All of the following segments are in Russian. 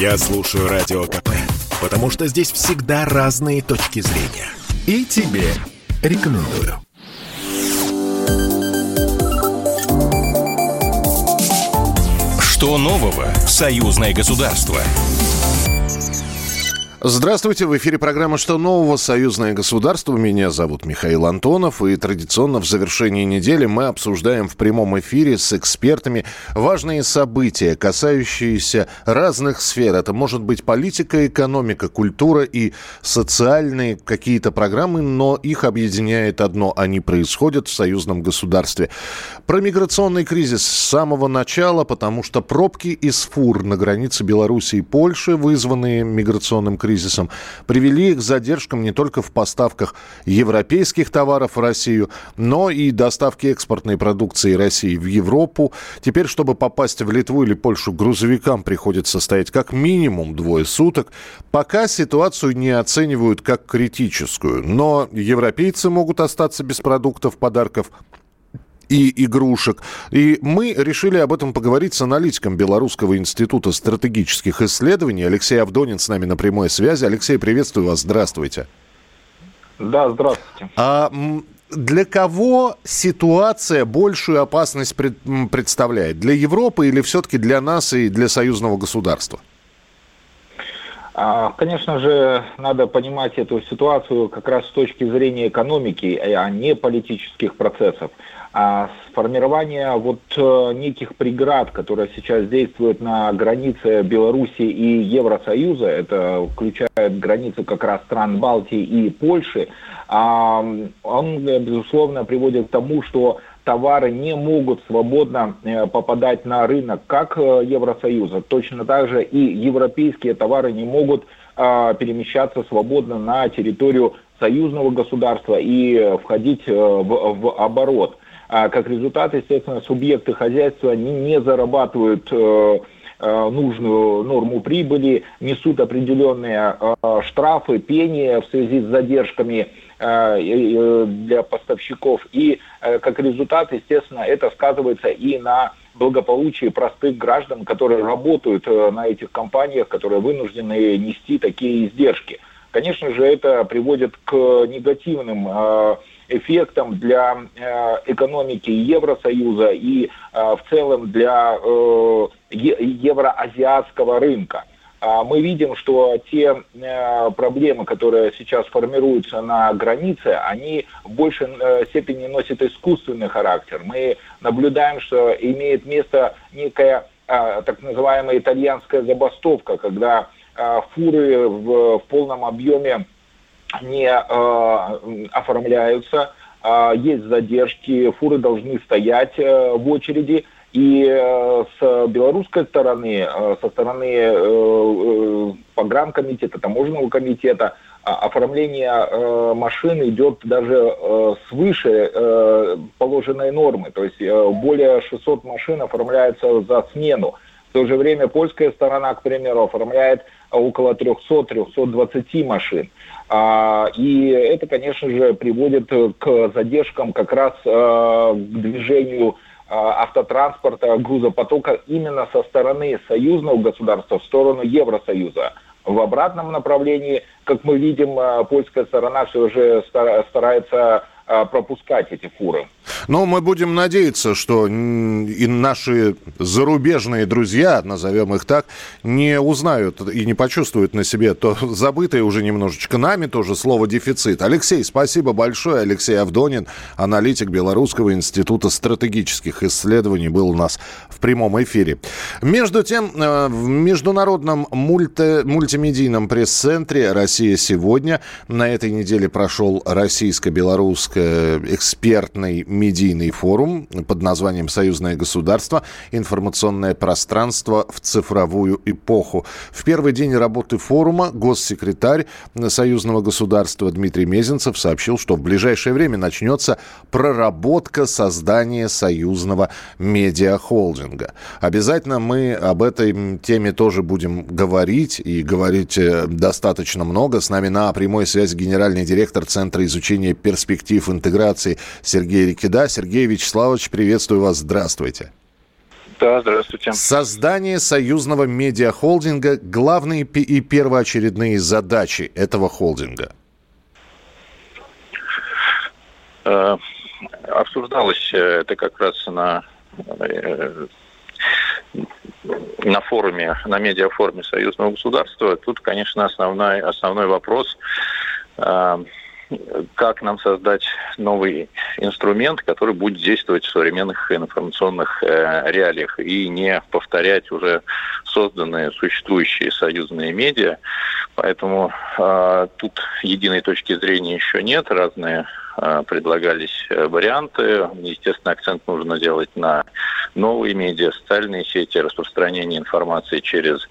Я слушаю Радио КП, потому что здесь всегда разные точки зрения. И тебе рекомендую. Что нового в союзное государство? Здравствуйте, в эфире программа «Что нового? Союзное государство». Меня зовут Михаил Антонов, и традиционно в завершении недели мы обсуждаем в прямом эфире с экспертами важные события, касающиеся разных сфер. Это может быть политика, экономика, культура и социальные какие-то программы, но их объединяет одно – они происходят в союзном государстве. Про миграционный кризис с самого начала, потому что пробки из фур на границе Беларуси и Польши, вызванные миграционным кризисом, кризисом, привели к задержкам не только в поставках европейских товаров в Россию, но и доставки экспортной продукции России в Европу. Теперь, чтобы попасть в Литву или Польшу, грузовикам приходится стоять как минимум двое суток. Пока ситуацию не оценивают как критическую, но европейцы могут остаться без продуктов, подарков, и игрушек. И мы решили об этом поговорить с аналитиком Белорусского института стратегических исследований. Алексей Авдонин с нами на прямой связи. Алексей, приветствую вас. Здравствуйте. Да, здравствуйте. А для кого ситуация большую опасность пред, представляет? Для Европы или все-таки для нас и для союзного государства? А, конечно же, надо понимать эту ситуацию как раз с точки зрения экономики, а не политических процессов. А формирование вот э, неких преград, которые сейчас действуют на границе Беларуси и Евросоюза, это включает границу как раз стран Балтии и Польши, а, он, безусловно, приводит к тому, что товары не могут свободно э, попадать на рынок как э, Евросоюза, точно так же и европейские товары не могут а, перемещаться свободно на территорию союзного государства и входить в, в оборот. А как результат, естественно, субъекты хозяйства не, не зарабатывают э, э, нужную норму прибыли, несут определенные э, штрафы, пения в связи с задержками для поставщиков. И как результат, естественно, это сказывается и на благополучии простых граждан, которые работают на этих компаниях, которые вынуждены нести такие издержки. Конечно же, это приводит к негативным эффектом для э, экономики Евросоюза и э, в целом для э, евроазиатского рынка. А мы видим, что те проблемы, которые сейчас формируются на границе, они в большей степени носят искусственный характер. Мы наблюдаем, что имеет место некая так называемая итальянская забастовка, когда фуры в, в полном объеме не э, оформляются, э, есть задержки, фуры должны стоять э, в очереди. И э, с белорусской стороны, э, со стороны э, э, погранкомитета, таможенного комитета, э, оформление э, машин идет даже э, свыше положенной нормы. То есть более 600 машин оформляется за смену. В то же время польская сторона, к примеру, оформляет около 300-320 машин. А, и это, конечно же, приводит к задержкам как раз а, к движению а, автотранспорта, грузопотока именно со стороны союзного государства в сторону Евросоюза. В обратном направлении, как мы видим, польская сторона все же старается пропускать эти фуры. Но мы будем надеяться, что и наши зарубежные друзья, назовем их так, не узнают и не почувствуют на себе то забытое уже немножечко нами тоже слово «дефицит». Алексей, спасибо большое. Алексей Авдонин, аналитик Белорусского института стратегических исследований, был у нас в прямом эфире. Между тем, э, в международном мульти мультимедийном пресс-центре «Россия сегодня» на этой неделе прошел российско-белорусский экспертный медийный форум под названием «Союзное государство. Информационное пространство в цифровую эпоху». В первый день работы форума госсекретарь Союзного государства Дмитрий Мезенцев сообщил, что в ближайшее время начнется проработка создания союзного медиахолдинга. Обязательно мы об этой теме тоже будем говорить и говорить э, достаточно много. С нами на прямой связи генеральный директор Центра изучения перспектив интеграции Сергей Рикин да, Сергей Вячеславович, приветствую вас, здравствуйте. Да, здравствуйте. Создание союзного медиахолдинга – главные и первоочередные задачи этого холдинга. Э, обсуждалось э, это как раз на э, на форуме, на медиафоруме Союзного государства. Тут, конечно, основной, основной вопрос как нам создать новый инструмент, который будет действовать в современных информационных э, реалиях и не повторять уже созданные, существующие союзные медиа. Поэтому э, тут единой точки зрения еще нет, разные предлагались э, варианты. Естественно, акцент нужно делать на новые медиа, социальные сети, распространение информации через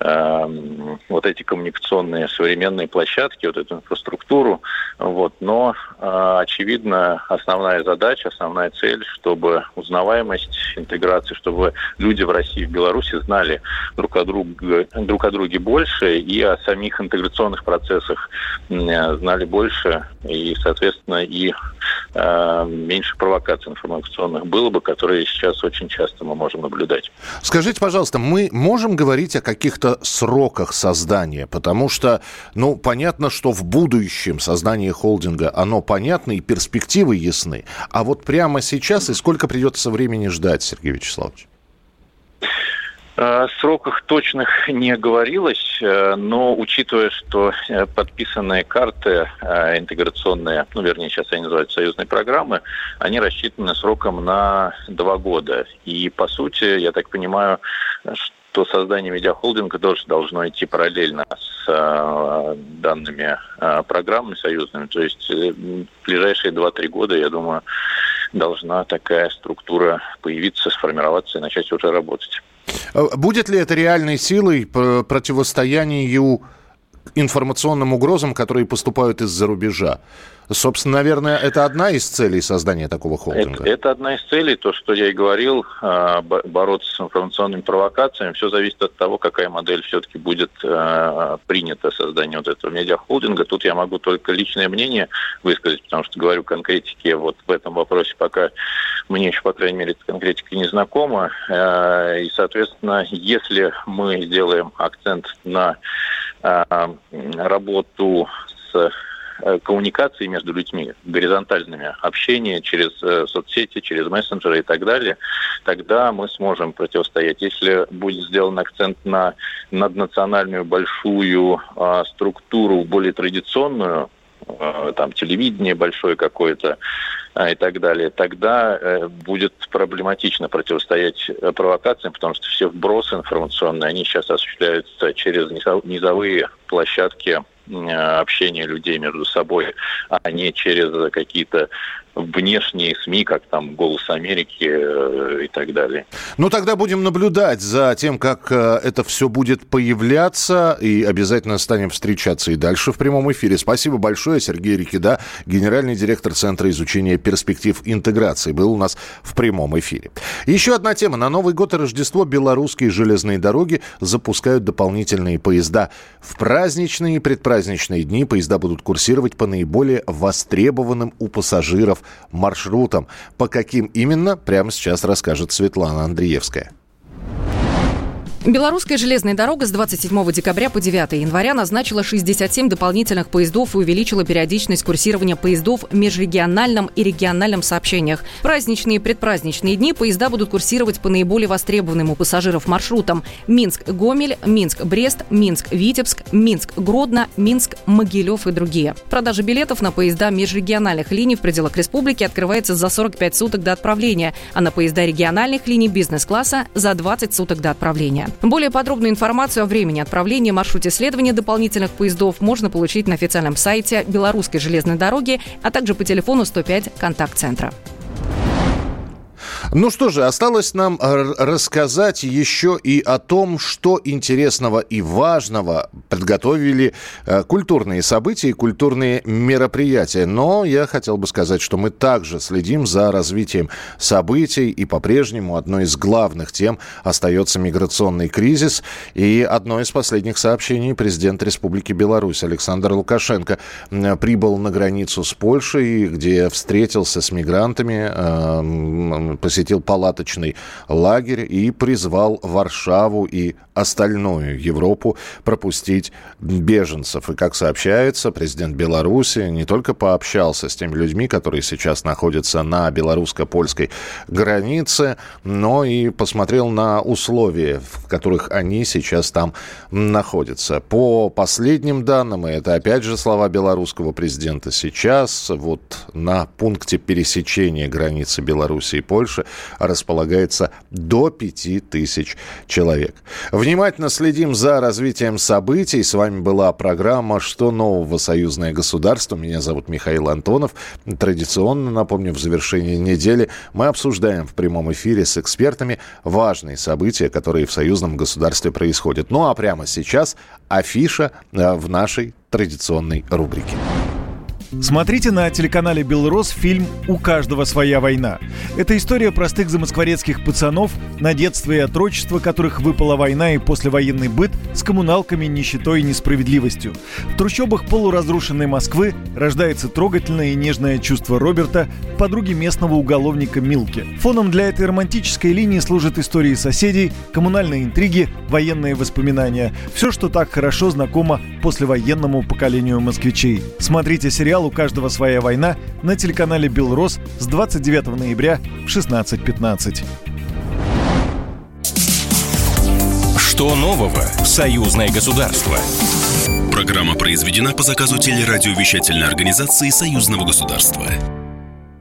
э, вот эти коммуникационные современные площадки, вот эту инфраструктуру. Вот. Но, э, очевидно, основная задача, основная цель, чтобы узнаваемость, интеграция, чтобы люди в России в Беларуси знали друг о, друге, друг о друге больше и о самих интеграционных процессах знали больше и, соответственно, и э, меньше провокаций информационных было бы, которые сейчас очень часто мы можем наблюдать. Скажите, пожалуйста, мы можем говорить о каких-то сроках создания? Потому что, ну, понятно, что в будущем создание холдинга, оно понятно и перспективы ясны. А вот прямо сейчас и сколько придется времени ждать, Сергей Вячеславович? Сроках точных не говорилось, э, но учитывая, что э, подписанные карты э, интеграционные, ну, вернее, сейчас они называются союзные программы, они рассчитаны сроком на два года. И, по сути, я так понимаю, что создание медиахолдинга тоже должно идти параллельно с данными программами союзными. То есть в ближайшие 2-3 года, я думаю, должна такая структура появиться, сформироваться и начать уже работать. Э, будет ли это реальной силой противостоянию информационным угрозам, которые поступают из-за рубежа? Собственно, наверное, это одна из целей создания такого холдинга. Это, это одна из целей, то, что я и говорил, а, бороться с информационными провокациями. Все зависит от того, какая модель все-таки будет а, принята создание вот этого медиахолдинга. Тут я могу только личное мнение высказать, потому что говорю конкретики вот в этом вопросе пока мне еще, по крайней мере, эта конкретика не знакома. А, и, соответственно, если мы сделаем акцент на работу с Э, коммуникации между людьми, горизонтальными, общение через э, соцсети, через мессенджеры и так далее, тогда мы сможем противостоять. Если будет сделан акцент на наднациональную большую э, структуру, более традиционную, там телевидение большое какое-то, а, и так далее, тогда э, будет проблематично противостоять э, провокациям, потому что все вбросы информационные, они сейчас осуществляются через низовые площадки общения людей между собой, а не через какие-то внешние СМИ, как там «Голос Америки» э, и так далее. Ну, тогда будем наблюдать за тем, как э, это все будет появляться, и обязательно станем встречаться и дальше в прямом эфире. Спасибо большое, Сергей Рикида, генеральный директор Центра изучения перспектив интеграции, был у нас в прямом эфире. Еще одна тема. На Новый год и Рождество белорусские железные дороги запускают дополнительные поезда. В праздничные и предпраздничные дни поезда будут курсировать по наиболее востребованным у пассажиров маршрутам. По каким именно, прямо сейчас расскажет Светлана Андреевская. Белорусская железная дорога с 27 декабря по 9 января назначила 67 дополнительных поездов и увеличила периодичность курсирования поездов в межрегиональном и региональном сообщениях. Праздничные и предпраздничные дни поезда будут курсировать по наиболее востребованным у пассажиров маршрутам Минск-Гомель, Минск-Брест, Минск-Витебск, Минск-Гродно, Минск-Могилев и другие. Продажа билетов на поезда межрегиональных линий в пределах республики открывается за 45 суток до отправления, а на поезда региональных линий бизнес-класса за 20 суток до отправления. Более подробную информацию о времени отправления, маршруте следования дополнительных поездов можно получить на официальном сайте Белорусской железной дороги, а также по телефону 105 контакт-центра. Ну что же, осталось нам рассказать еще и о том, что интересного и важного подготовили э, культурные события и культурные мероприятия. Но я хотел бы сказать, что мы также следим за развитием событий, и по-прежнему одной из главных тем остается миграционный кризис. И одно из последних сообщений президент Республики Беларусь Александр Лукашенко прибыл на границу с Польшей, где встретился с мигрантами, э, посетил палаточный лагерь и призвал Варшаву и остальную Европу пропустить беженцев. И, как сообщается, президент Беларуси не только пообщался с теми людьми, которые сейчас находятся на белорусско-польской границе, но и посмотрел на условия, в которых они сейчас там находятся. По последним данным, и это опять же слова белорусского президента, сейчас вот на пункте пересечения границы Беларуси и Польши располагается до 5000 человек. Внимательно следим за развитием событий. С вами была программа «Что нового? Союзное государство». Меня зовут Михаил Антонов. Традиционно, напомню, в завершении недели мы обсуждаем в прямом эфире с экспертами важные события, которые в союзном государстве происходят. Ну а прямо сейчас афиша э, в нашей традиционной рубрике. Смотрите на телеканале «Белрос» фильм «У каждого своя война». Это история простых замоскворецких пацанов, на детство и отрочество которых выпала война и послевоенный быт с коммуналками, нищетой и несправедливостью. В трущобах полуразрушенной Москвы рождается трогательное и нежное чувство Роберта, подруги местного уголовника Милки. Фоном для этой романтической линии служат истории соседей, коммунальные интриги, военные воспоминания. Все, что так хорошо знакомо послевоенному поколению москвичей. Смотрите сериал «У каждого своя война» на телеканале «Белрос» с 29 ноября в 16.15. Что нового в союзное государство? Программа произведена по заказу телерадиовещательной организации Союзного государства.